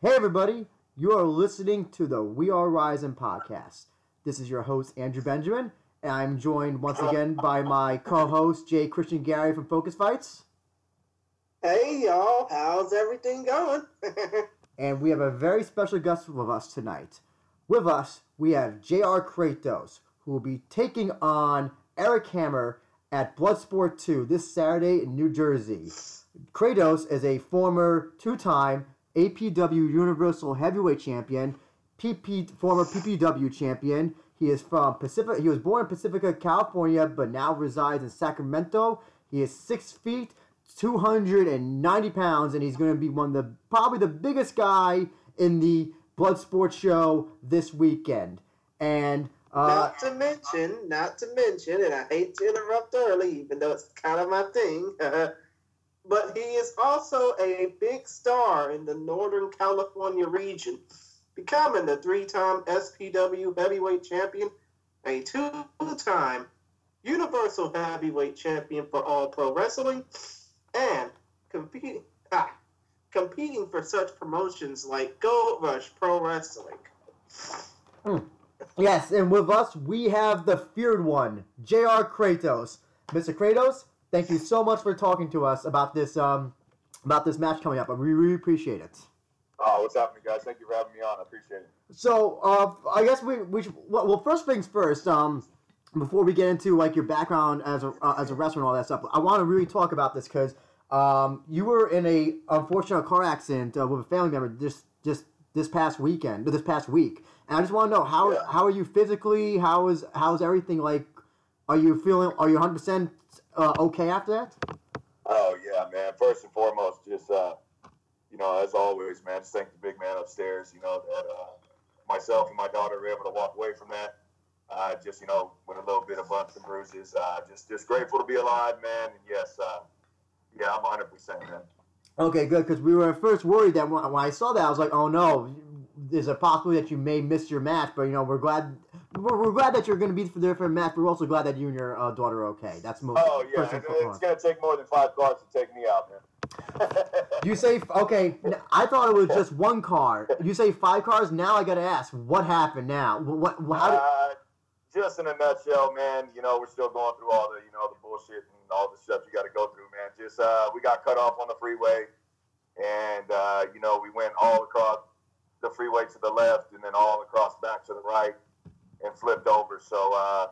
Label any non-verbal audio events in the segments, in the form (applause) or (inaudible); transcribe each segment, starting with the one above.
Hey, everybody. You are listening to the We Are Rising podcast. This is your host, Andrew Benjamin, and I'm joined once again by my co host, Jay Christian Gary from Focus Fights. Hey, y'all. How's everything going? (laughs) and we have a very special guest with us tonight. With us, we have JR Kratos, who will be taking on Eric Hammer at Bloodsport 2 this Saturday in New Jersey. Kratos is a former two time APW Universal Heavyweight Champion, PP, former PPW champion. He is from Pacific. He was born in Pacifica, California, but now resides in Sacramento. He is six feet, 290 pounds, and he's going to be one of the probably the biggest guy in the Bloodsport show this weekend. And uh, not to mention, not to mention, and I hate to interrupt early, even though it's kind of my thing. (laughs) but he is also a big star in the Northern California region, becoming the three-time SPW heavyweight champion, a two-time Universal Heavyweight Champion for All Pro Wrestling, and competing ah, competing for such promotions like Gold Rush Pro Wrestling. Mm. Yes, and with us we have the feared one, Jr. Kratos. Mr. Kratos, thank you so much for talking to us about this um, about this match coming up. I really, really appreciate it. Oh, what's happening, guys? Thank you for having me on. I appreciate it. So, uh, I guess we, we should, well, first things first. Um, before we get into like your background as a uh, as a wrestler and all that stuff, I want to really talk about this because um, you were in a unfortunate car accident uh, with a family member just just this past weekend, this past week, and I just want to know how yeah. how are you physically? How is how is everything like? Are you feeling? Are you 100 uh, okay after that? Oh yeah, man. First and foremost, just uh, you know, as always, man, just thank the big man upstairs. You know that uh, myself and my daughter were able to walk away from that. Uh, just you know, with a little bit of bumps and bruises. Uh, just just grateful to be alive, man. And yes, uh, yeah, I'm 100 percent, man. Okay, good. Because we were at first worried that when, when I saw that, I was like, oh no, is it possible that you may miss your match. But you know, we're glad we're, we're glad that you're going to be there for a match. But we're also glad that you and your uh, daughter are okay. That's most. Oh yeah, it's going to take more than five cars to take me out, man. (laughs) you say okay? I thought it was just one car. You say five cars. Now I got to ask, what happened? Now, what? what how did, uh, just in a nutshell, man, you know, we're still going through all the, you know, the bullshit and all the stuff you got to go through, man. Just, uh, we got cut off on the freeway, and, uh, you know, we went all across the freeway to the left and then all across back to the right and flipped over. So, uh,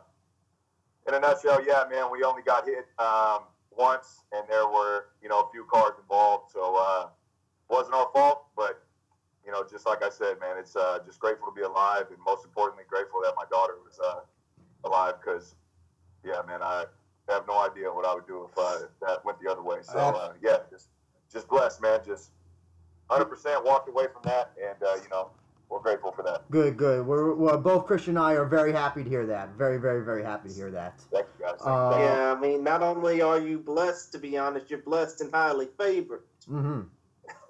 in a nutshell, yeah, man, we only got hit um, once, and there were, you know, a few cars involved. So, uh, wasn't our fault, but you know, just like I said, man, it's uh, just grateful to be alive, and most importantly, grateful that my daughter was uh, alive. Because, yeah, man, I have no idea what I would do if, uh, if that went the other way. So, uh, yeah, just just blessed, man. Just 100% walked away from that, and uh, you know, we're grateful for that. Good, good. We're, we're, both Christian and I are very happy to hear that. Very, very, very happy to hear that. Thank you, guys. Uh, yeah, I mean, not only are you blessed, to be honest, you're blessed and highly favored. Mm-hmm.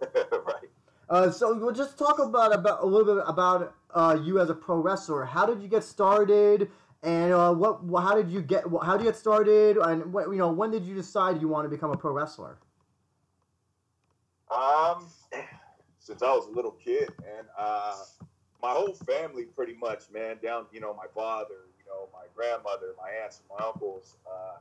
(laughs) right. Uh, so we'll just talk about about a little bit about uh, you as a pro wrestler. How did you get started, and uh, what? How did you get? How did you get started, and what, you know when did you decide you want to become a pro wrestler? Um, since I was a little kid, and uh, my whole family pretty much, man, down you know my father, you know my grandmother, my aunts, my uncles. Uh,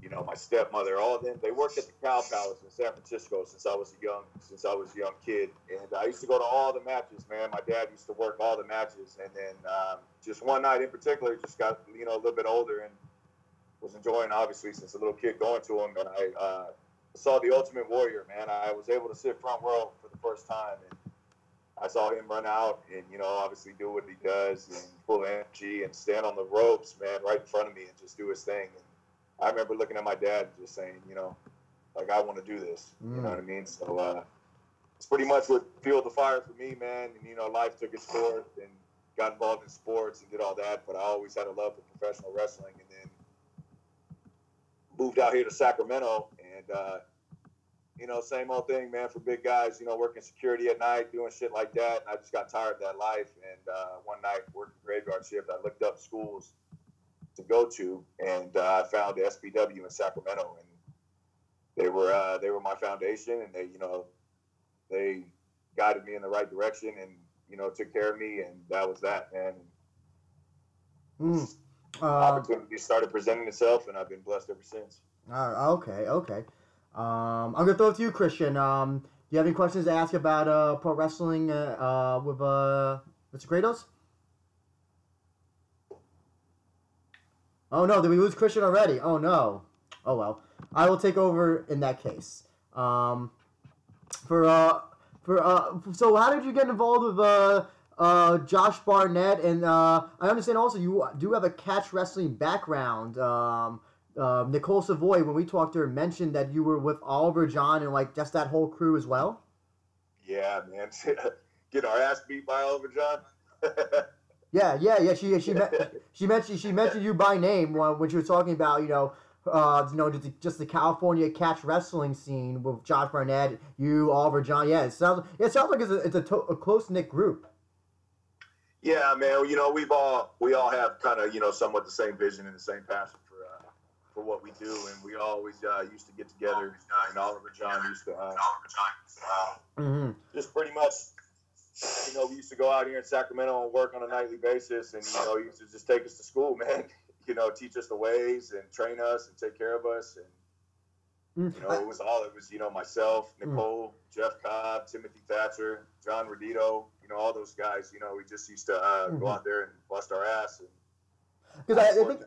you know, my stepmother, all of them, they worked at the Cow Palace in San Francisco since I was a young, since I was a young kid, and I used to go to all the matches. Man, my dad used to work all the matches, and then um, just one night in particular, just got you know a little bit older and was enjoying, obviously, since a little kid going to them, and I uh, saw the Ultimate Warrior. Man, I was able to sit front row for the first time, and I saw him run out and you know obviously do what he does and full energy and stand on the ropes, man, right in front of me and just do his thing. And, I remember looking at my dad and just saying, you know, like I want to do this. Mm. You know what I mean? So uh, it's pretty much what fueled the fire for me, man. And you know, life took its course and got involved in sports and did all that. But I always had a love for professional wrestling, and then moved out here to Sacramento, and uh, you know, same old thing, man. For big guys, you know, working security at night, doing shit like that, and I just got tired of that life. And uh, one night, working graveyard shift, I looked up schools to go to, and uh, I found the SPW in Sacramento, and they were uh, they were my foundation, and they you know they guided me in the right direction and you know took care of me, and that was that, man. Mm. Uh, Opportunity started presenting itself, and I've been blessed ever since. Uh, okay, okay. Um, I'm gonna throw it to you, Christian. Um, do you have any questions to ask about uh, pro wrestling uh, uh, with uh, Mr. Kratos? Oh no, did we lose Christian already? Oh no. Oh well. I will take over in that case. Um, for uh, for uh, so how did you get involved with uh, uh, Josh Barnett? And uh, I understand also you do have a catch wrestling background. Um, uh, Nicole Savoy, when we talked to her, mentioned that you were with Oliver John and like just that whole crew as well. Yeah, man, (laughs) get our ass beat by Oliver John. (laughs) Yeah, yeah, yeah. She she me- she mentioned she mentioned you by name when, when she was talking about you know uh you know just the, just the California catch wrestling scene with Josh Barnett, you Oliver John. Yeah, it sounds it sounds like it's a, it's a, to- a close knit group. Yeah, man. You know, we've all we all have kind of you know somewhat the same vision and the same passion for what we do, and we always uh, used to get together. And Oliver John used to uh, Mm-hmm. just pretty much. You know, we used to go out here in Sacramento and work on a nightly basis, and you know, he used to just take us to school, (laughs) man. You know, teach us the ways and train us and take care of us, and you know, it was all it was. You know, myself, Nicole, Jeff Cobb, Timothy Thatcher, John Rodito. You know, all those guys. You know, we just used to uh, Mhm. go out there and bust our ass and Because I, I think.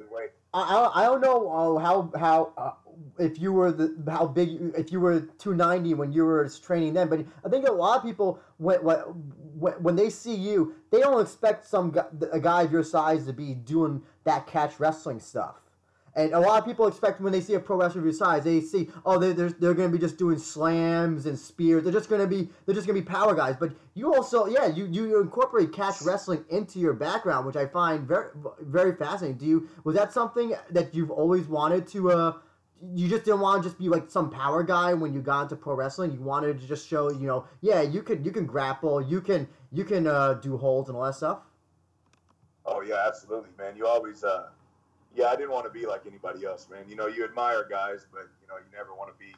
I, I don't know uh, how how uh, if you were the how big if you were 290 when you were training then, but I think a lot of people when when when they see you, they don't expect some guy, a guy of your size to be doing that catch wrestling stuff. And a lot of people expect when they see a pro wrestler of your size, they see, oh, they're, they're, they're going to be just doing slams and spears. They're just going to be they're just going to be power guys. But you also, yeah, you, you incorporate catch wrestling into your background, which I find very very fascinating. Do you was that something that you've always wanted to? Uh, you just didn't want to just be like some power guy when you got into pro wrestling. You wanted to just show, you know, yeah, you can you can grapple, you can you can uh, do holds and all that stuff. Oh yeah, absolutely, man. You always, uh, yeah, I didn't want to be like anybody else, man. You know, you admire guys, but you know, you never want to be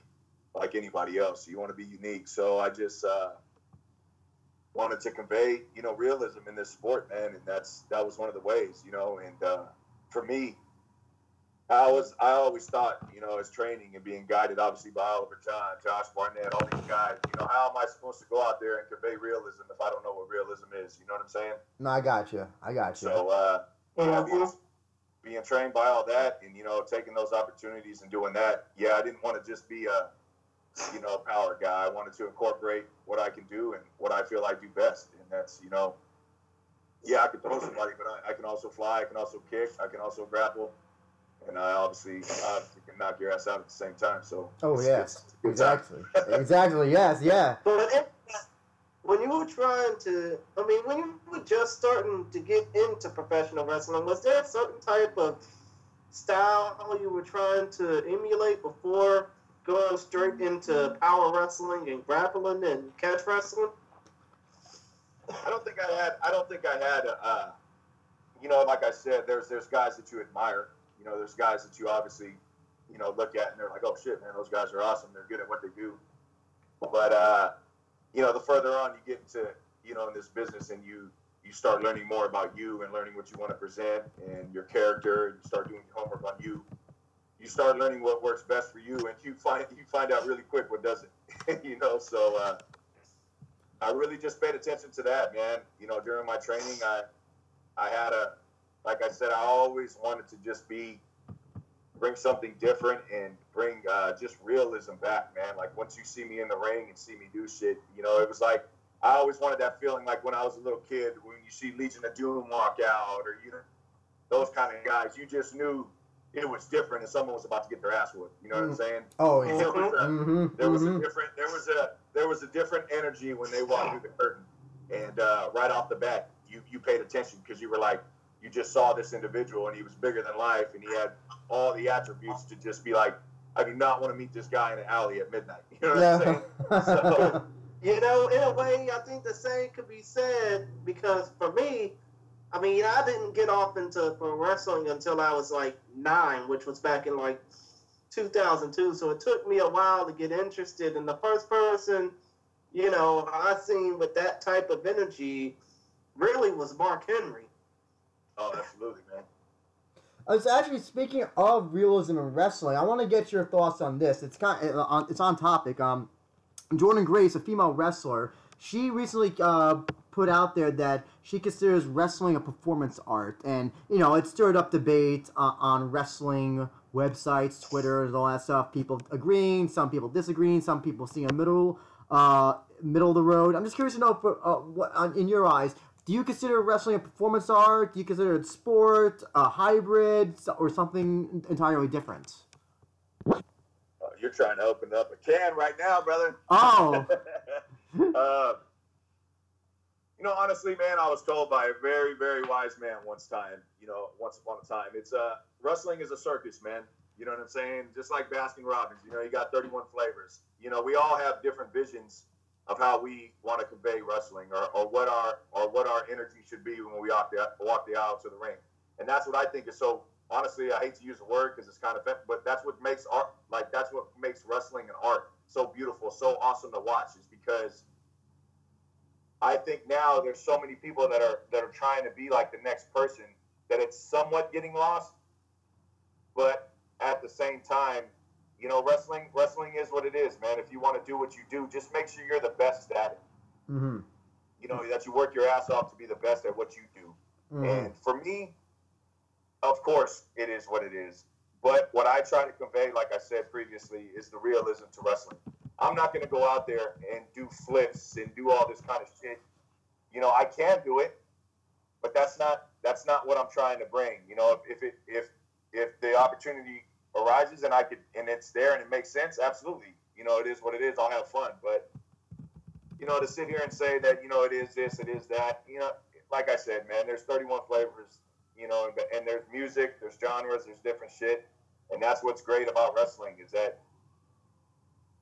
like anybody else. You want to be unique. So I just uh, wanted to convey, you know, realism in this sport, man, and that's that was one of the ways, you know. And uh, for me, I was I always thought, you know, as training and being guided, obviously by Oliver John, Josh Barnett, all these guys. You know, how am I supposed to go out there and convey realism if I don't know what realism is? You know what I'm saying? No, I got you. I got you. So, uh, yeah. Being, trained by all that and, you know, taking those opportunities and doing that, yeah, I didn't want to just be a, you know, power guy. I wanted to incorporate what I can do and what I feel I do best. And that's, you know, yeah, I can throw somebody, but I, I can also fly. I can also kick. I can also grapple. And I obviously, obviously can knock your ass out at the same time. So, Oh, yeah. it's a good time. Exactly. exactly. Yes. Yeah. (laughs) But if, when you were trying to, I mean, when you were just starting to get into professional wrestling, was there a certain type of style you were trying to emulate before going straight into power wrestling and grappling and catch wrestling? I don't think I had. I don't think I had. Uh, you know, like I said, there's there's guys that you admire. You know, there's guys that you obviously, you know, look at and they're like, oh shit, man, those guys are awesome. They're good at what they do. But uh, you know, the further on you get into, you know, in this business and you you start learning more about you and learning what you want to present and your character, and you start doing your homework on you. You start learning what works best for you, and you find you find out really quick what doesn't. (laughs) you know, so. Uh, I really just paid attention to that, man. You know, during my training, I I had a, like I said, I always wanted to just be, bring something different and bring uh, just realism back, man. Like once you see me in the ring and see me do shit, you know, it was like I always wanted that feeling like when I was a little kid when you see Legion of Doom walk out or you know those kind of guys, you just knew it was different and someone was about to get their ass whooped. You know what I'm saying? Oh, yeah. There was a- Mm-hmm. there was mm-hmm. a different there was a there was a different energy when they walked through the curtain and uh, right off the bat you you paid attention because you were like you just saw this individual and he was bigger than life and he had all the attributes to just be like i do not want to meet this guy in an alley at midnight (laughs) you know what i'm saying So- You know, in a way, I think the same could be said because for me, I mean, I didn't get off into pro wrestling until I was like nine, which was back in like 2002. So it took me a while to get interested. And the first person you know, I seen with that type of energy really was Mark Henry. Oh, absolutely, man. It's actually speaking of realism in wrestling. I want to get your thoughts on this. It's kind of, on it's on topic. Um, Jordynne Grace, a female wrestler, she recently uh, put out there that she considers wrestling a performance art, and you know it stirred up debate uh, on wrestling websites, Twitter, and all that stuff. People agreeing, some people disagreeing, some people seeing a middle uh, middle of the road. I'm just curious to know, for, uh, what, in your eyes, do you consider wrestling a performance art? Do you consider it sport, a hybrid, or something entirely different? Uh, you're trying to open up a can right now, brother. Oh. (laughs) uh, you know, honestly, man, I was told by a very, very wise man once time. You know, once upon a time, it's uh, wrestling is a circus, man. You know what I'm saying? Just like Baskin Robbins. You know, you got 31 flavors. You know, we all have different visions of how we want to convey wrestling or, or what our or what our energy should be when we walk the walk the aisle to the ring. And that's what I think is so honestly, I hate to use the word because it's kind of but that's what makes art like that's what makes wrestling and art so beautiful, so awesome to watch is because I think now there's so many people that are that are trying to be like the next person that it's somewhat getting lost. But at the same time, you know, wrestling wrestling is what it is, man. If you want to do what you do, just make sure you're the best at it. Mm-hmm. You know that you work your ass off to be the best at what you do. Mm-hmm. And for me, of course, it is what it is. But what I try to convey, like I said previously, is the realism to wrestling. I'm not going to go out there and do flips and do all this kind of shit. You know, I can do it, but that's not that's not what I'm trying to bring. You know, if, if it if if the opportunity arises and I could and it's there and it makes sense, absolutely. You know, it is what it is. I'll have fun. But you know, to sit here and say that you know it is this, it is that. You know, like I said, man, there's 31 flavors. You know, and, and there's music, there's genres, there's different shit, and that's what's great about wrestling is that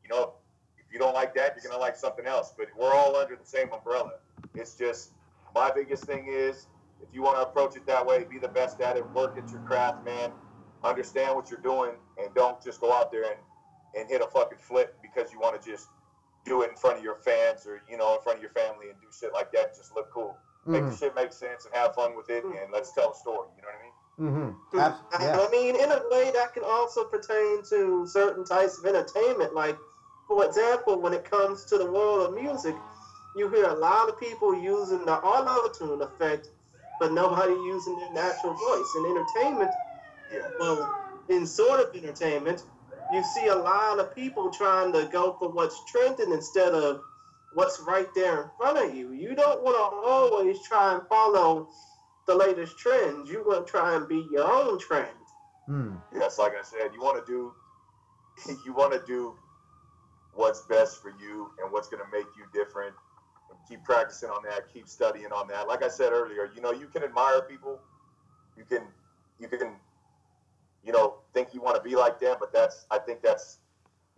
you know if you don't like that, you're gonna like something else. But we're all under the same umbrella. It's just my biggest thing is if you want to approach it that way, be the best at it, work at your craft, man understand what you're doing and don't just go out there and, and hit a fucking flip because you want to just do it in front of your fans or you know in front of your family and do shit like that and just look cool. Mm-hmm. Make the shit make sense and have fun with it and let's tell a story. You know what I mean? Mm-hmm. yeah. I mean, in a way, that can also pertain to certain types of entertainment. Like, for example, when it comes to the world of music, you hear a lot of people using the auto tune effect, but nobody using their natural voice. In entertainment, yeah. Well, in sort of entertainment, you see a lot of people trying to go for what's trending instead of what's right there in front of you. You don't want to always try and follow the latest trends. You want to try and be your own trend. Hmm. Yes, like I said, you want to do (laughs) you want to do what's best for you and what's going to make you different. Keep practicing on that. Keep studying on that. Like I said earlier, you know, you can admire people. You can you can you know, think you want to be like them, but that's I think that's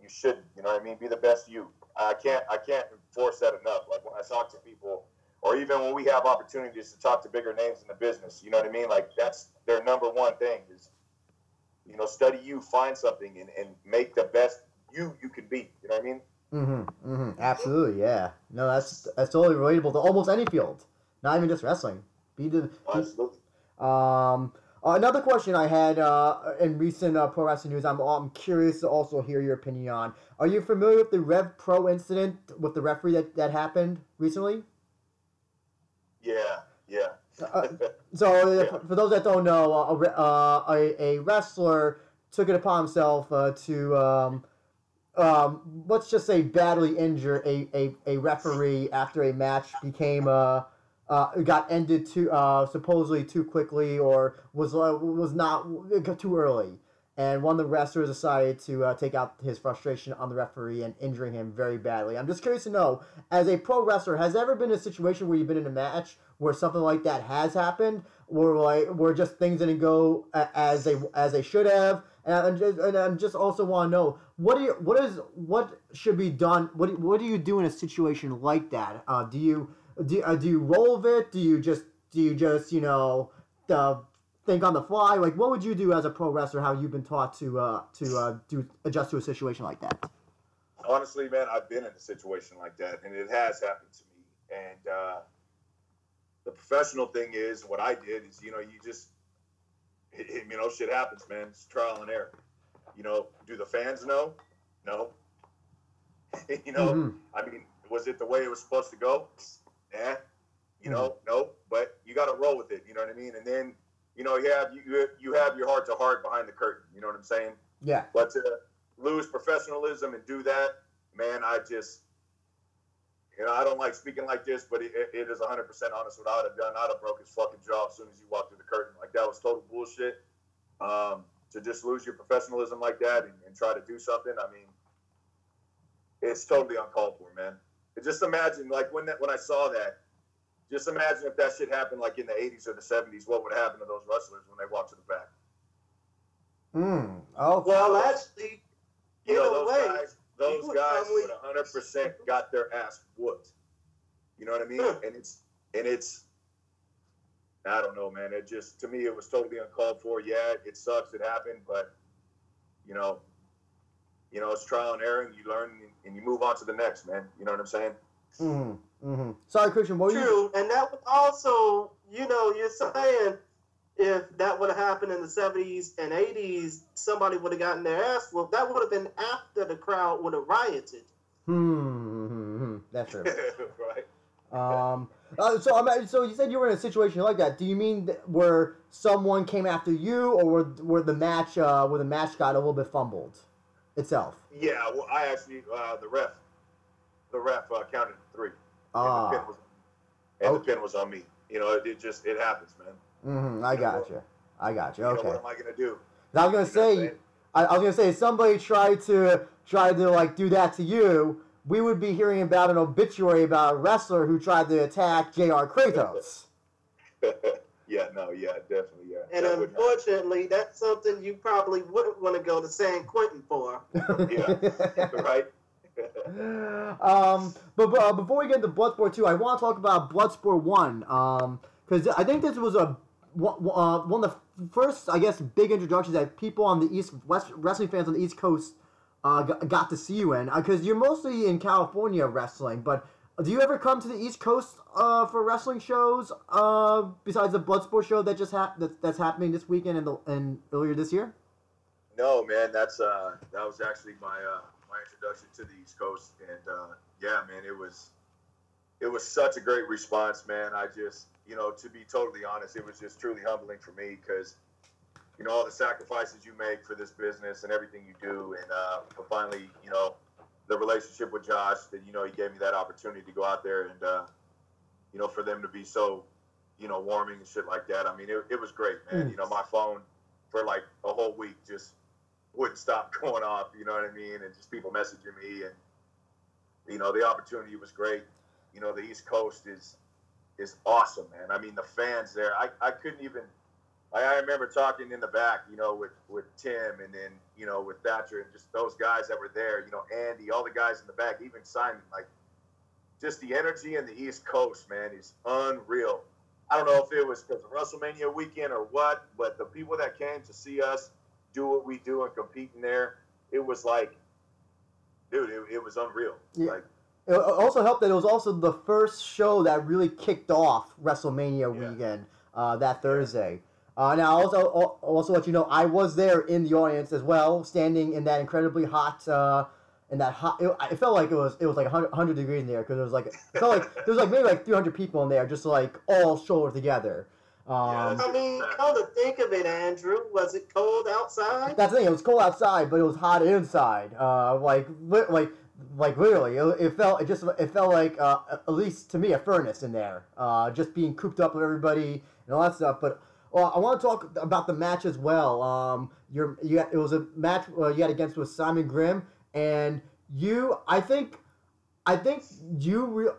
you should, you know what I mean? Be the best you. I can't I can't enforce that enough. Like when I talk to people or even when we have opportunities to talk to bigger names in the business, you know what I mean? Like that's their number one thing is you know, study you, find something and, and make the best you you can be. You know what I mean? Mm-hmm. Mm-hmm. Absolutely, yeah. No, that's that's totally relatable to almost any field. Not even just wrestling. Be the Absolutely. Um another question I had uh, in recent uh, pro wrestling news, I'm, I'm curious to also hear your opinion on. Are you familiar with the Rev Pro incident with the referee that, that happened recently? Yeah, yeah. Uh, (laughs) so, yeah. For, for, those that don't know, uh, uh, a, a wrestler took it upon himself to, um, um, let's just say, badly injure a, a, a referee after a match became a uh, got ended too uh, supposedly too quickly or was uh, was not too early. And one of the wrestlers decided to uh, take out his frustration on the referee and injuring him very badly. I'm just curious to know, as a pro wrestler, has ever been a situation where you've been in a match where something like that has happened, where like where just things didn't go as they as they should have? And I just, and I'm just also want to know what do you what is what should be done? What what do you do in a situation like that? Uh, do you do, uh, do you roll with it? Do you just do you just you know uh, think on the fly? Like what would you do as a pro wrestler? How you've been taught to uh, to uh, do adjust to a situation like that? honestly, man, I've been in a situation like that, and it has happened to me. And uh, the professional thing is, what I did is, you know, you just, it, you know, shit happens, man. It's trial and error. You know, do the fans know? No. (laughs) you know, Mhm. I mean, was it the way it was supposed to go? Yeah. You know, no. But you got to roll with it. You know what I mean? And then, you know, you have you you have your heart to heart behind the curtain. You know what I'm saying? Yeah. But to lose professionalism and do that, man, I just, you know, I don't like speaking like this, but it, it is 100% honest what I would have done. I'd have broke his fucking jaw as soon as you walked through the curtain. Like, that was total bullshit. Um, to just lose your professionalism like that and, and try to do something, I mean, it's totally uncalled for, man. But just imagine, like, when that when I saw that, just imagine if that shit happened, like, in the 80s or the 70s, what would happen to those wrestlers when they walked to the back? Mm. Oh. Well, actually, you know, those way, guys, those guys probably- would hundred percent got their ass whooped. You know what I mean? And it's and it's I don't know, man. It just to me it was totally uncalled for. Yeah, it sucks, it happened, but you know, you know, it's trial and error and you learn and you move on to the next, man. You know what I'm saying? Mm. hmm Sorry, Christian. What were you? True, and that was also, you know, you're saying if that would have happened in the 70s and 80s, somebody would have gotten their ass whooped. That would have been after the crowd would have rioted. Hmm. hmm, hmm. That's true. (laughs) right. Um, uh, so I'm, so you said you were in a situation like that. Do you mean that where someone came after you, or where, where the match uh, where the match got a little bit fumbled itself? Yeah, well I actually uh, the ref the ref uh, counted three. And the Ah, pin was and Okay. the pin was on me. You know, it, it just it happens, man. hmm I got you. I got you. You know, Okay. what am I gonna do? Now, I was gonna You know what I'm say. I, I was gonna say, if somebody tried to try to like do that to you, we would be hearing about an obituary about a wrestler who tried to attack Jr. Kratos. (laughs) yeah, no, yeah, definitely, yeah. And That unfortunately, that's something you probably wouldn't want to go to San Quentin for. (laughs) Yeah, (laughs) right? (laughs) um, but, but uh, before we get into Bloodsport 2, I want to talk about Bloodsport 1. Because I think this was a one, uh, one of the first, I guess, big introductions that people on the East, West, wrestling fans on the East Coast uh, got, got to see you in. Because you're mostly in California wrestling, but do you ever come to the East Coast uh, for wrestling shows uh, besides the Bloodsport show that just that, that's happening this weekend and, the, and earlier this year? no, man, that's uh, that was actually my uh, my introduction to the East Coast, and uh, yeah, man, it was it was such a great response, man. I just, you know, to be totally honest, it was just truly humbling for me because, you know, all the sacrifices you make for this business and everything you do, and uh, finally, you know, the relationship with Josh, that you know, he gave me that opportunity to go out there and, uh, you know, for them to be so, you know, warming and shit like that. I mean, it, it was great, man. Mm. You know, my phone for like a whole week just wouldn't stop (laughs) going off. You know what I mean? And just people messaging me, and you know, the opportunity was great. You know, the East Coast is is awesome, man. I mean, the fans there. I, I couldn't even. I, I remember talking in the back, you know, with with Tim, and then you know with Thatcher, and just those guys that were there. You know, Andy, all the guys in the back, even Simon. Like, just the energy in the East Coast, man, is unreal. I don't know if it was because of WrestleMania weekend or what, but the people that came to see us do what we do and compete in there, it was like, dude, it, it was unreal. Yeah. Like, It also helped that it was also the first show that really kicked off WrestleMania Yeah. weekend uh, that Thursday. Uh, now, also, also let you know, I was there in the audience as well, standing in that incredibly hot, uh, in that hot. It, it felt like it was it was like 100, 100 degrees in there because it was like it felt like there was like maybe like three hundred people in there, just like all shoulder together. Um, I mean, come to think of it, Andrew, was it cold outside? That's the thing. It was cold outside, but it was hot inside. Uh, like, li- like, like literally, it, it felt. It just. It felt like, uh, at least to me, a furnace in there. Uh, just being cooped up with everybody and all that stuff. But well, I want to talk about the match as well. Um, your, you it was a match uh, you had against with Simon Grimm, and you. I think. I think you. Re-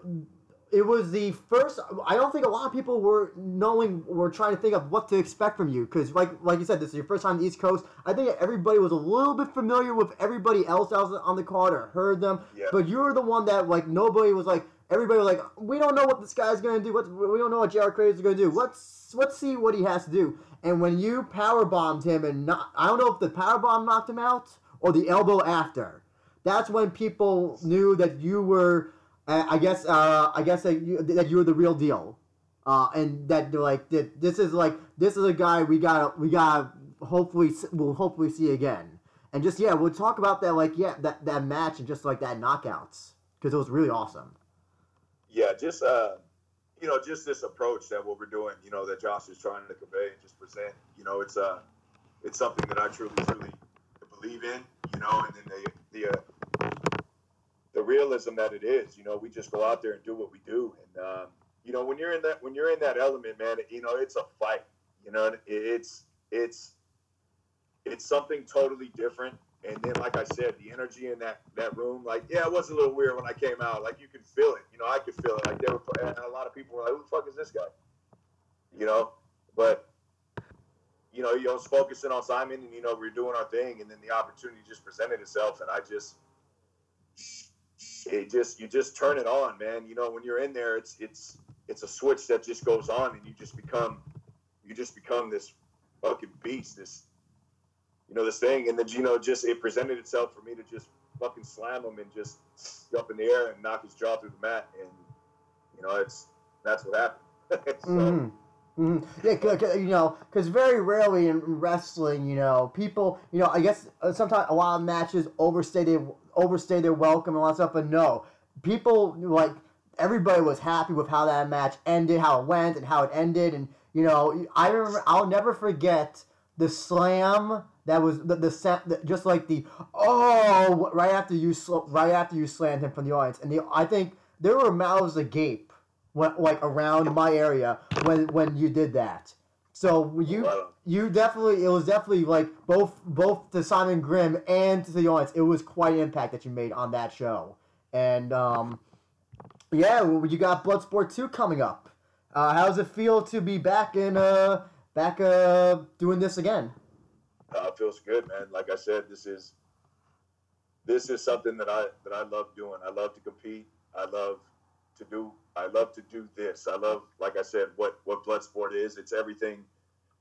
it was the first. I don't think a lot of people were knowing, were trying to think of what to expect from you, because like like you said, this is your first time on the East Coast. I think everybody was a little bit familiar with everybody else that was on the card or heard them, Yeah. but you were the one that like nobody was like. Everybody was like, we don't know what this guy's gonna do. What we don't know what JR Kratos is gonna do. Let's let's see what he has to do. And when you power bombed him and not, I don't know if the power bomb knocked him out or the elbow after, that's when people knew that you were, uh, I guess, uh, I guess that you, that you were the real deal, uh, and that like that this is like this is a guy we got we got hopefully we'll hopefully see again, and just yeah, we'll talk about that like yeah that that match and just like that knockouts because it was really awesome. Yeah, just uh, you know, just this approach that what we're doing, you know, that Josh is trying to convey and just present. You know, it's uh, it's something that I truly, truly believe in. You know, and then the the uh, the realism that it is. You know, we just go out there and do what we do, and um, you know, when you're in that when you're in that element, man, you know, it's a fight. You know, it's it's it's something totally different. And then, like I said, the energy in that that room, like, yeah, it was a little weird when I came out. Like, you could feel it. You know, I could feel it. Like, there were a lot of people were like, "Who the fuck is this guy?" You know, but you know, you was focusing on Simon, and you know, we are doing our thing, and then the opportunity just presented itself, and I just, it just, you just turn it on, man. You know, when you're in there, it's it's it's a switch that just goes on, and you just become, you just become this fucking beast, this you know, this thing. And then, you know, just it presented itself for me to just fucking slam him and just jump in the air and knock his jaw through the mat. And, you know, it's that's what happened. (laughs) so, mm-hmm. Mm-hmm. Yeah, you know, because very rarely in wrestling, you know, people, you know, I guess uh, sometimes a lot of matches overstay their overstay their welcome and all that stuff, but no, people like everybody was happy with how that match ended, how it went, and how it ended, and you know, I remember, I'll never forget the slam that was the, the, the just like the oh right after you right after you slammed him from the audience, and the I think there were mouths agape when, like around my area when when you did that. So you you definitely it was definitely like both both to Simon Grimm and to the audience. It was quite an impact that you made on that show, and um, yeah, you got Bloodsport two coming up. Uh, how does it feel to be back in uh back uh doing this again? Uh, feels good, man. Like I said, this is this is something that I that I love doing. I love to compete. I love to do. I love to do this. I love, like I said, what what Bloodsport is. It's everything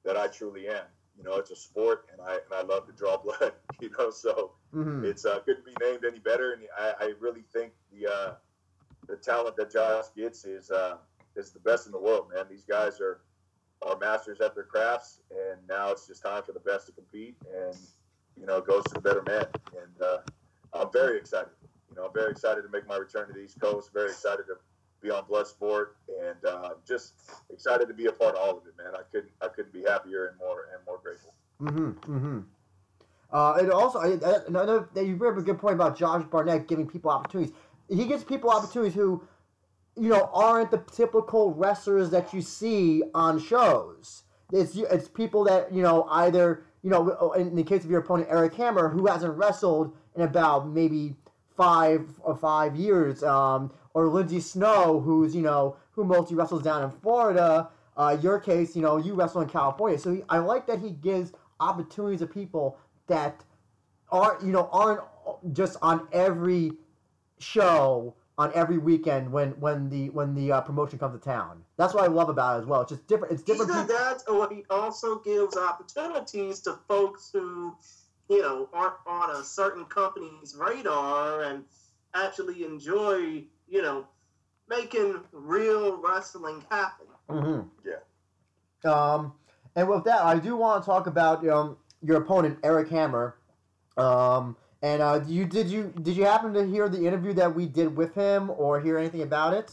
that I truly am. You know, it's a sport, and I and I love to draw (laughs) blood. You know, so mm-hmm. it's uh, couldn't be named any better. And I, I really think the uh, the talent that Josh gets is uh, is the best in the world, man. These guys are are masters at their crafts, and now it's just time for the best to compete, and you know, it goes to the better man. And uh, I'm very excited. You know, I'm very excited to make my return to the East Coast. Very excited to be on Bloodsport, and uh, just excited to be a part of all of it, man. I couldn't, I couldn't be happier and more and more grateful. Mm-hmm. Mm-hmm. Uh, and also, I, I, know that you bring up a good point about Josh Barnett giving people opportunities. He gives people opportunities who you know, aren't the typical wrestlers that you see on shows. It's it's people that you know either you know in the case of your opponent Eric Hammer who hasn't wrestled in about maybe five or five years, um, or Lindsay Snow who's you know who mostly wrestles down in Florida. Uh, your case, you know, you wrestle in California, so he, I like that he gives opportunities to people that aren't you know aren't just on every show on every weekend when when the when the uh, promotion comes to town. That's what I love about it as well. It's just different. It's different. Either people. that, or he also gives opportunities to folks who, you know, aren't on a certain company's radar and actually enjoy, you know, making real wrestling happen. Mm-hmm. Yeah. Um, and with that, I do want to talk about um, your opponent Eric Hammer. Um, and uh, you did you did you happen to hear the interview that we did with him, or hear anything about it?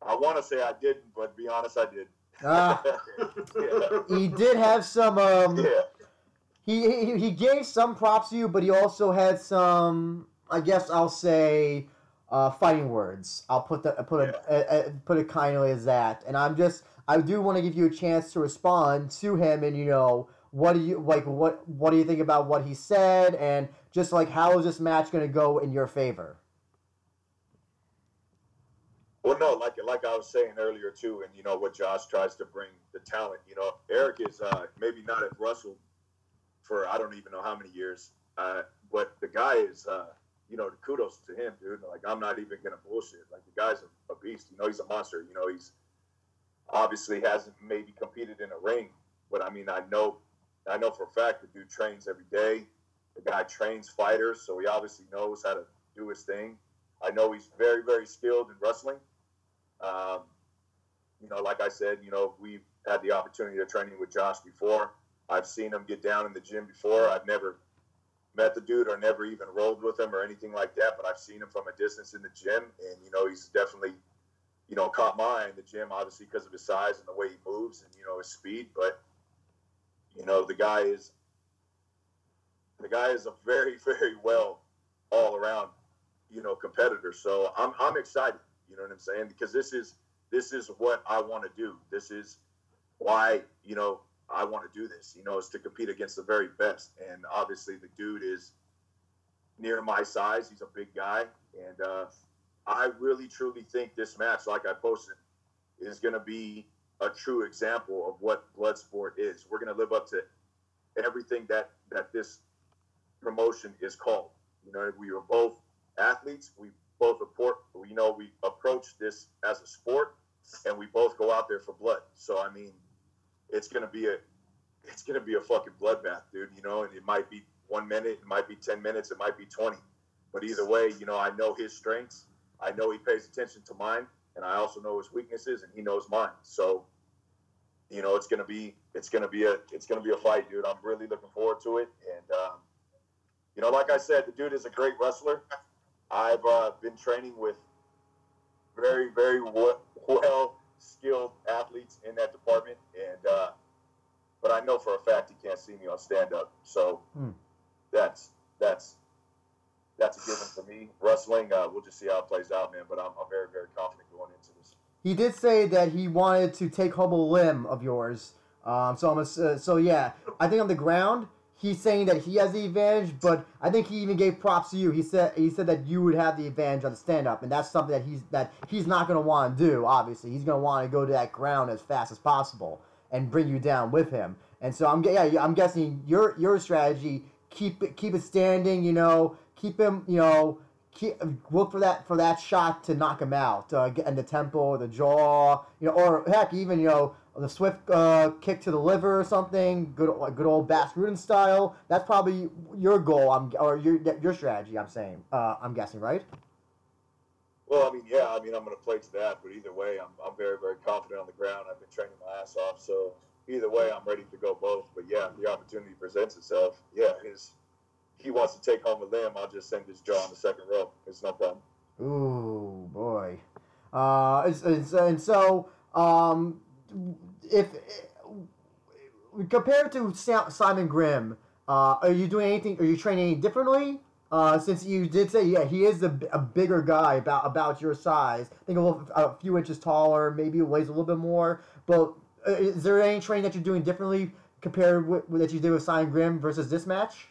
I want to say I didn't, but to be honest, I did. Uh, (laughs) yeah. He did have some. Um, yeah. He, he he gave some props to you, but he also had some. I guess I'll say. Uh, fighting words. I'll put that put it yeah. put it kindly as that. And I'm just I do want to give you a chance to respond to him and you know what do you like? What what do you think about what he said, and just like how is this match going to go in your favor? Well, no, like like I was saying earlier too, and you know what Josh tries to bring the talent. You know, Eric is uh, maybe not at Russell for I don't even know how many years, uh, but the guy is. Uh, you know, kudos to him, dude. Like I'm not even gonna bullshit. Like the guy's a, a beast. You know, he's a monster. You know, he's obviously hasn't maybe competed in a ring, but I mean, I know I know for a fact the dude trains every day. The guy trains fighters, so he obviously knows how to do his thing. I know he's very, very skilled in wrestling. Um, you know, like I said, you know, we've had the opportunity to training with Josh before. I've seen him get down in the gym before. I've never met the dude or never even rolled with him or anything like that, but I've seen him from a distance in the gym, and you know, he's definitely, you know, caught my eye in the gym, obviously because of his size and the way he moves and you know his speed. But you know, the guy is the guy is a very, (laughs) very well all around, you know, competitor. So I'm I'm excited. You know what I'm saying? Because this is this is what I want to do. This is why you know I want to do this. You know, is to compete against the very best. And obviously, the dude is near my size. He's a big guy, and uh, I really truly think this match, like I posted, is going to be a true example of what Bloodsport is. We're going to live up to everything that that this promotion is called. You know, we were both athletes. We both report. You know, we approach this as a sport, and we both go out there for blood. So I mean, it's gonna be a it's gonna be a fucking bloodbath, dude. You know, and it might be one minute, it might be ten minutes, it might be twenty. But either way, you know, I know his strengths. I know he pays attention to mine, and I also know his weaknesses, and he knows mine. So, you know, it's gonna be it's gonna be a it's gonna be a fight, dude. I'm really looking forward to it, and um, you know, like I said, the dude is a great wrestler. I've uh, been training with very, very well skilled athletes in that department, and uh, but I know for a fact he can't see me on stand up. So hmm. that's that's that's a given for me. Wrestling, uh, we'll just see how it plays out, man. But I'm, I'm very, very confident going into this. He did say that he wanted to take home a limb of yours. Um, so I'm a, uh, so yeah. I think on the ground he's saying that he has the advantage, but I think he even gave props to you. He said he said that you would have the advantage on the stand up, and that's something that he's that he's not going to want to do. Obviously, he's going to want to go to that ground as fast as possible and bring you down with him. And so I'm yeah I'm guessing your your strategy keep keep it standing. You know, keep him you know. Look for that for that shot to knock him out, uh, in the temple, the jaw, you know, or heck, even you know, the swift uh, kick to the liver or something, good good old Bas Rutten style. That's probably your goal, I'm, or your your strategy. I'm saying, uh, I'm guessing, right? Well, I mean, yeah, I mean, I'm going to play to that, but either way, I'm, I'm very, very confident on the ground. I've been training my ass off, so either way, I'm ready to go both. But yeah, the opportunity presents itself. Yeah, his he wants to take home a limb. I'll just send his jaw in the second row. It's no problem. Ooh, boy. Uh, it's, and so, um, if compared to Simon Grimm, uh, are you doing anything? Are you training differently? Uh, since you did say, yeah, he is a, a bigger guy about about your size. I think a, little, a few inches taller, maybe weighs a little bit more. But uh, is there any training that you're doing differently compared with, with that you did with Simon Grimm versus this match?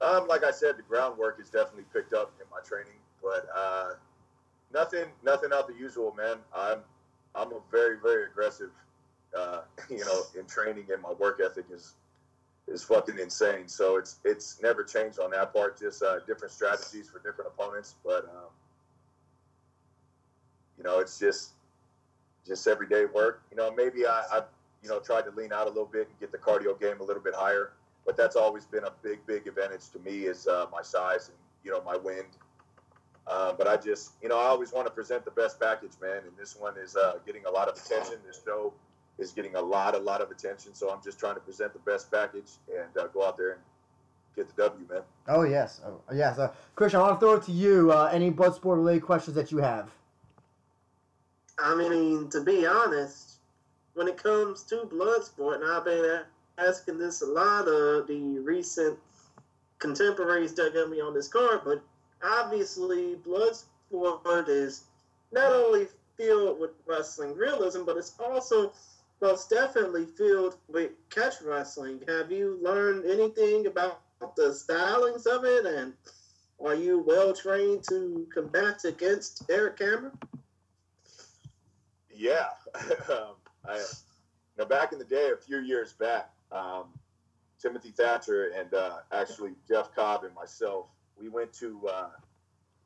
Um, like I said, the groundwork is definitely picked up in my training, but uh, nothing, nothing out the usual, man. I'm I'm a very very aggressive. Uh, (laughs) you know, in training and my work ethic is is fucking insane. So it's it's never changed on that part. Just uh, different strategies for different opponents, but um, you know, it's just just everyday work. You know, maybe I, I you know tried to lean out a little bit and get the cardio game a little bit higher, but that's always been a big big advantage to me is uh, my size and you know my wind uh, but I just, you know, I always want to present the best package, man. And this one is uh, getting a lot of attention. This show is getting a lot, a lot of attention. So I'm just trying to present the best package and uh, go out there and get the W, man. Oh yes, oh, yes. Uh, Christian, I want to throw it to you. Uh, any Bloodsport related questions that you have? I mean, to be honest, when it comes to Bloodsport, and I've been asking this a lot of the recent contemporaries that got me on this card, but obviously Bloodsport is not only filled with wrestling realism, but it's also most definitely filled with catch wrestling. Have you learned anything about the stylings of it, and are you well trained to combat against Eric Cameron? Yeah, (laughs) um, I, back in the day, a few years back, um, Timothy Thatcher and uh, actually Jeff Cobb and myself we went to uh,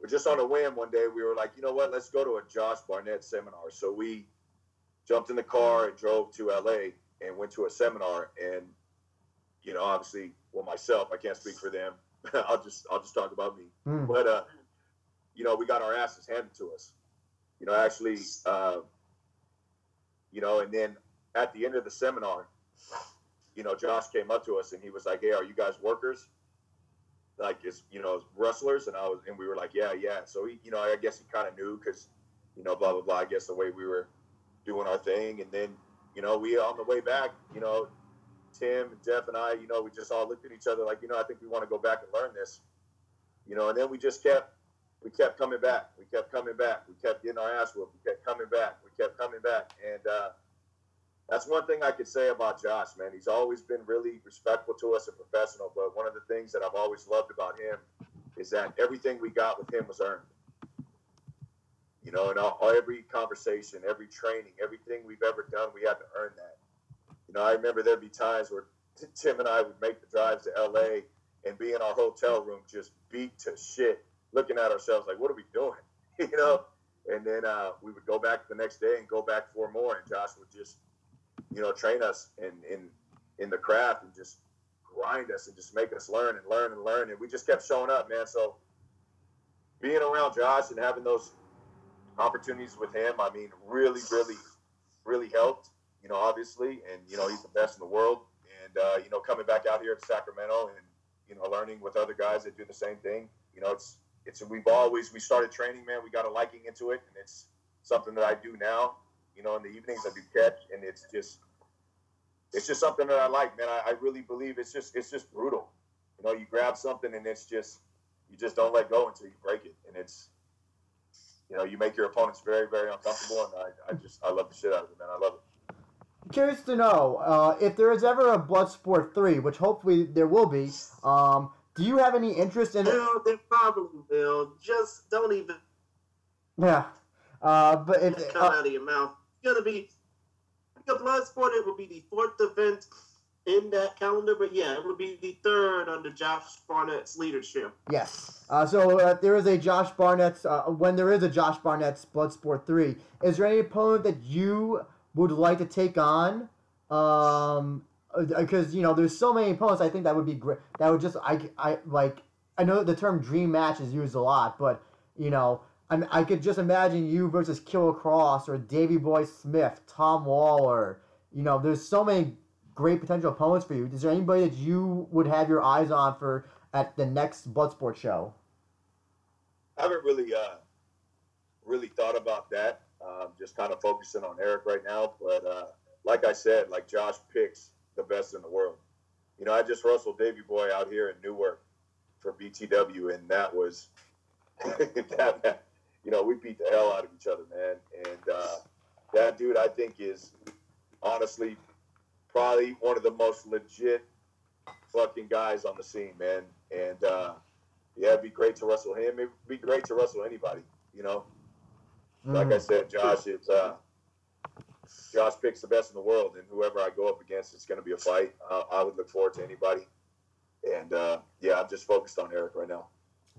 we're just on a whim one day. We were like, you know what? Let's go to a Josh Barnett seminar. So we jumped in the car and drove to LA and went to a seminar. And you know, obviously, well, myself, I can't speak for them. (laughs) I'll just I'll just talk about me. Mm. But uh, you know, we got our asses handed to us. You know, actually, uh, you know, and then at the end of the seminar, you know, Josh came up to us and he was like, "Hey, are you guys workers? Like, is you know, wrestlers?" And I was, and we were like, "Yeah, yeah." So he, you know, I guess he kind of knew because, you know, blah blah blah. I guess the way we were doing our thing, and then, you know, we on the way back, you know, Tim, Jeff, and I, you know, we just all looked at each other like, you know, I think we want to go back and learn this, you know, and then we just kept, we kept coming back, we kept coming back, we kept getting our ass whooped, we kept coming back, we kept coming back, and uh, that's one thing I could say about Josh, man. He's always been really respectful to us and professional, but one of the things that I've always loved about him is that everything we got with him was earned. You know, in all, every conversation, every training, everything we've ever done, we had to earn that. You know, I remember there'd be times where Tim and I would make the drives to LA and be in our hotel room just beat to shit, looking at ourselves like, what are we doing? (laughs) you know? And then uh, we would go back the next day and go back for more, and Josh would just, you know, train us in, in, in the craft and just grind us and just make us learn and learn and learn. And we just kept showing up, man. So being around Josh and having those opportunities with him, I mean, really, really, really helped. You know, obviously, and you know he's the best in the world. And uh, you know, coming back out here to Sacramento and you know learning with other guys that do the same thing. You know, it's it's we've always we started training, man. We got a liking into it, and it's something that I do now. You know, in the evenings I do catch, and it's just it's just something that I like, man. I, I really believe it's just it's just brutal. You know, you grab something and it's just you just don't let go until you break it, and it's you know you make your opponents very very uncomfortable, and I, I just I love the shit out of it, man. I love it. Curious to know uh, if there is ever a Bloodsport three, which hopefully there will be. Um, do you have any interest in it? Bill, there probably will. Just don't even Yeah, uh, but if come uh, out of your mouth. Gonna be the Bloodsport. It will be the fourth event in that calendar, but yeah, it will be the third under Josh Barnett's leadership. Yes. Uh, so uh, there is a Josh Barnett's. Uh, when there is a Josh Barnett's Bloodsport three, is there any opponent that you would like to take on? Um, because you know there's so many opponents. I think that would be great. That would just I I like. I know the term dream match is used a lot, but you know. I, I could just imagine you versus Killer Kross or Davey Boy Smith, Tom Lawlor. You know, there's so many great potential opponents for you. Is there anybody that you would have your eyes on for at the next Bloodsport show? I haven't really, uh, really thought about that. Um, just kind of focusing on Eric right now. But uh, like I said, like Josh picks the best in the world. You know, I just wrestled Davey Boy out here in Newark for BTW, and that was (laughs) that. You know, we beat the hell out of each other, man. And uh, that dude, I think, is honestly probably one of the most legit fucking guys on the scene, man. And uh, yeah, it'd be great to wrestle him. It'd be great to wrestle anybody, you know. Like I Mm. said, Josh, it's uh, Josh picks the best in the world, and whoever I go up against, it's going to be a fight. Uh, I would look forward to anybody. And uh, yeah, I'm just focused on Eric right now.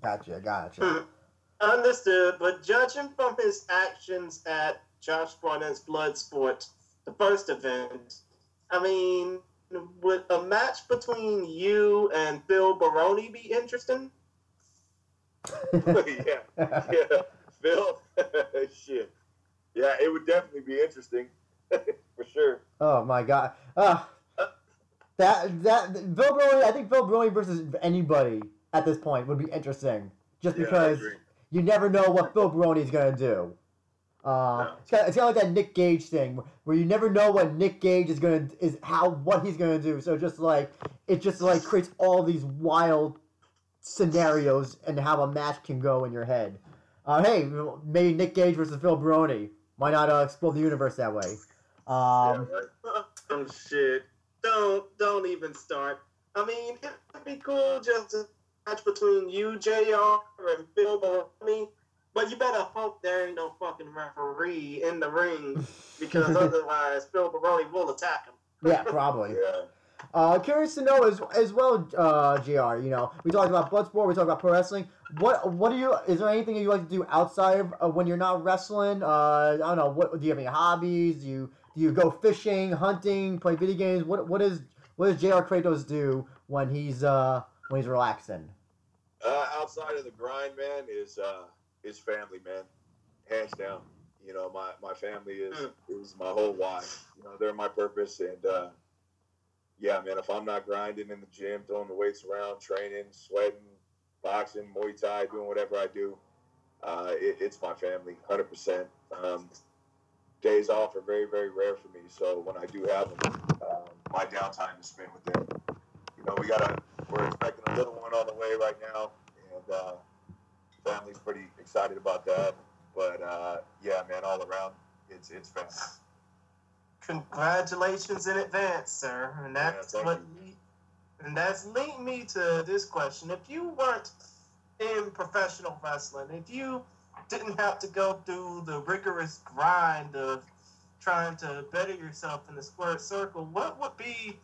Gotcha, gotcha. (laughs) Understood, but judging from his actions at Josh Barnett's Bloodsport, the first event, I mean, would a match between you and Phil Baroni be interesting? (laughs) yeah, yeah, Phil. (laughs) Shit. Yeah, it would definitely be interesting (laughs) for sure. oh my god. Uh, that that Phil Brody, I think Phil Baroni versus anybody at this point would be interesting. Just Yeah, because agree. You never know what Phil Baroni is gonna do. Uh, No. it's kind of, it's kind of like that Nick Gage thing where you never know what Nick Gage is gonna is how what he's gonna do. So just like it just like creates all these wild scenarios and how a match can go in your head. Uh, hey, maybe Nick Gage versus Phil Baroni. Why not uh, explore the universe that way? Um. (laughs) Oh shit! Don't don't even start. I mean, it'd be cool just a match between you, JR. and Phil Baroni. But you better hope there ain't no fucking referee in the ring (laughs) because otherwise Phil Baroni will attack him. yeah, probably. (laughs) Yeah. Uh, curious to know as as well, uh, JR. You know, we talked about Bloodsport, we talked about pro wrestling. What what do you? Is there anything that you like to do outside of uh, when you're not wrestling? Uh, I don't know. What do you have any hobbies? Do you do you go fishing, hunting, play video games? What what is what does JR. Kratos do when he's uh when he's relaxing? Uh, outside of the grind, man, is uh, is family, man, hands down. You know, my, my family is is my whole why. You know, they're my purpose, and uh, yeah, man. If I'm not grinding in the gym, throwing the weights around, training, sweating, boxing, Muay Thai, doing whatever I do, uh, it, it's my family, hundred percent. Um, days off are very, very rare for me. So when I do have them, um, my downtime is spent with them. You know, we got a a little one on the way right now, and uh, family's pretty excited about that. But uh, yeah, man, all around, it's it's family. Congratulations in advance, sir. And that's thank what le- and that's leading me to this question. If you weren't in professional wrestling, if you didn't have to go through the rigorous grind of trying to better yourself in the squared circle, what would be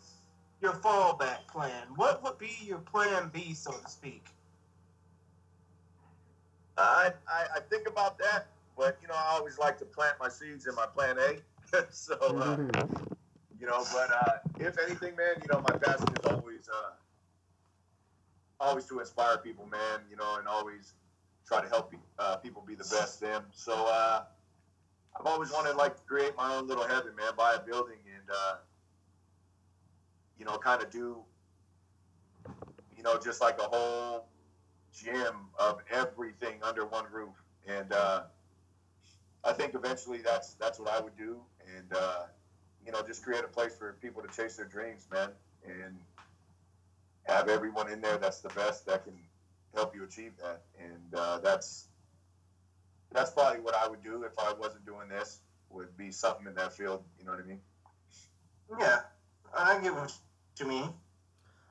your fallback plan? What would be your plan B, so to speak? I, I I think about that, but you know, I always like to plant my seeds in my plan A. (laughs) so uh, you know, but uh, if anything, man, you know, my passion is always uh, always to inspire people, man. You know, and always try to help uh, people be the best them. So uh, I've always wanted like to create my own little heaven, man. Buy a building and uh, you know, kind of do you know just like a whole gym of everything under one roof. And uh, I think eventually that's that's what I would do, and uh, you know, just create a place for people to chase their dreams, man, and have everyone in there that's the best that can help you achieve that. And uh, that's that's probably what I would do if I wasn't doing this. Would be something in that field. You know what I mean? Yeah, I what mean.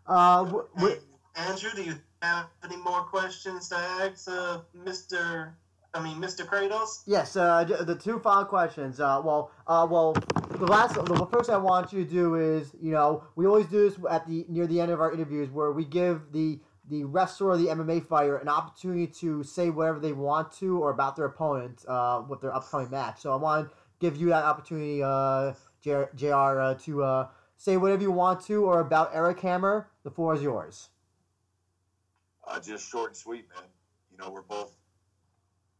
Uh, w- w- Andrew, do you have any more questions to ask uh, Mr. I mean, Mr. Kratos? yes. Uh, the two final questions. Uh, well, uh, well, the last, the first thing I want you to do is, you know, we always do this at the near the end of our interviews, where we give the the wrestler or the MMA fighter an opportunity to say whatever they want to or about their opponent uh, with their upcoming match. So I want to give you that opportunity, uh, JR. Uh, to uh, say whatever you want to or about Eric Hammer. The floor is yours. Uh, just short and sweet, man. You know, we're both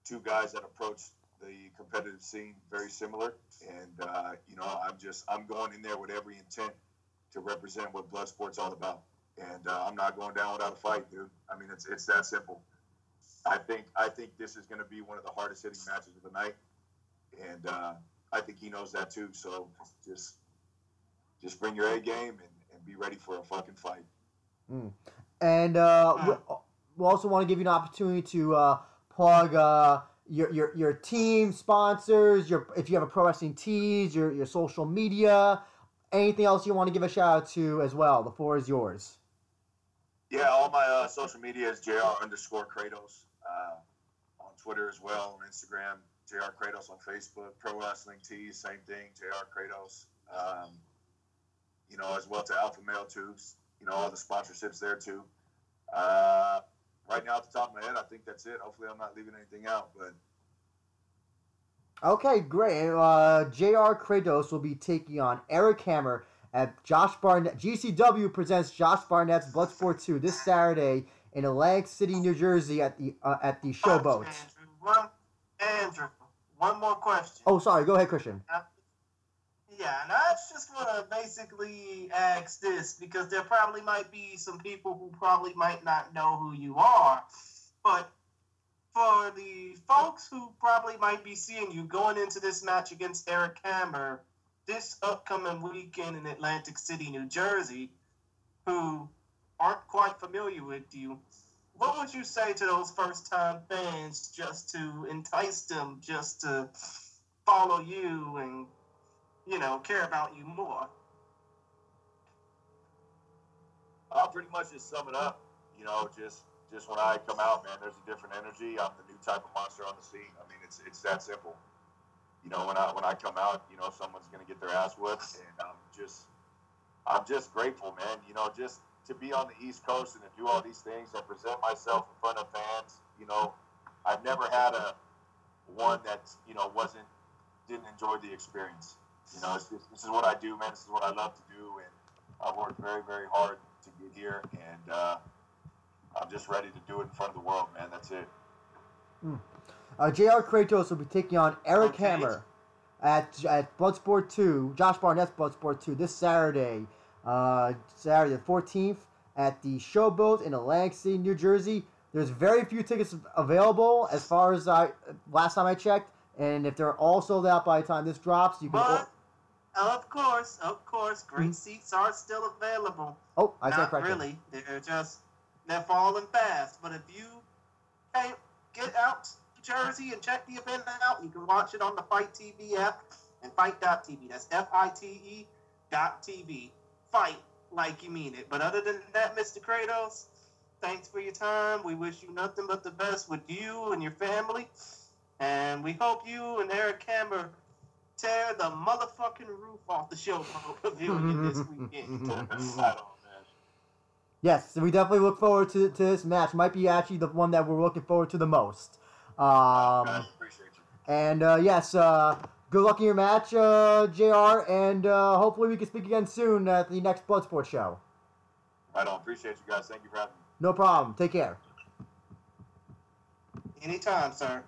two guys that approach the competitive scene very similar, and uh, you know, I'm just I'm going in there with every intent to represent what Bloodsport's all about, and uh, I'm not going down without a fight, dude. I mean, it's it's that simple. I think I think this is going to be one of the hardest hitting matches of the night, and uh, I think he knows that too. So just just bring your A game and, and be ready for a fucking fight. And uh, we, we also want to give you an opportunity to uh, plug uh, your, your your team sponsors, your if you have a pro wrestling tees, your your social media, anything else you want to give a shout out to as well. The floor is yours. Yeah, all my uh, social media is jr underscore Kratos uh, on Twitter as well, on Instagram, jr Kratos on Facebook, Pro Wrestling Tees, same thing, jr Kratos. Um, you know, as well to Alpha Male too. You know, all the sponsorships there too. Uh, right now, at the top of my head, I think that's it. Hopefully, I'm not leaving anything out, but Okay, great. Uh, JR. Kratos will be taking on Eric Hammer at Josh Barnett. GCW presents Josh Barnett's Bloodsport 2 this Saturday in Atlantic City, New Jersey at the uh, at the Showboat. Andrew, one, Andrew, one more question. Oh, sorry. Go ahead, Christian. Yeah, and I just want to basically ask this because there probably might be some people who probably might not know who you are, but for the folks who probably might be seeing you going into this match against Eric Hammer this upcoming weekend in Atlantic City, New Jersey, who aren't quite familiar with you, what would you say to those first time fans just to entice them just to follow you and you know, care about you more. I'll pretty much just sum it up. You know, just just when I come out, man, there's a different energy. I'm the new type of monster on the scene. I mean, it's it's that simple. You know, when I when I come out, you know, someone's gonna get their ass whooped, and I'm just I'm just grateful, man. You know, just to be on the East Coast and to do all these things and present myself in front of fans. You know, I've never had a one that you know wasn't didn't enjoy the experience. You know, it's just, this is what I do, man. This is what I love to do, and I've worked very, very hard to get here, and uh, I'm just ready to do it in front of the world, man. That's it. Uh, JR. Kratos will be taking on Eric Okay. Hammer at at Bloodsport 2, Josh Barnett's Bloodsport 2 this Saturday, uh, Saturday the 14th at the Showboat in Atlantic City, New Jersey. There's very few tickets available as far as I last time I checked, and if they're all sold out by the time this drops, you can. But of course, of course, great Mhm. seats are still available. oh, I said Not really. They're just they're falling fast. But if you can't get out to Jersey and check the event out, you can watch it on the FITE TV app and FITE.tv. That's F I T E dot TV. Fight like you mean it. But other than that, Mr. Kratos, thanks for your time. We wish you nothing but the best with you and your family. And we hope you and Eric Hammer tear the motherfucking roof off the show pavilion this (laughs) weekend. (laughs) Right on, man. Yes, we definitely look forward to, to this match. Might be actually the one that we're looking forward to the most. Um. And uh, yes, uh, good luck in your match, uh, JR, and uh, hopefully we can speak again soon at the next Bloodsport show. I don't Appreciate you guys. Thank you for having me. No problem. Take care. Anytime, sir.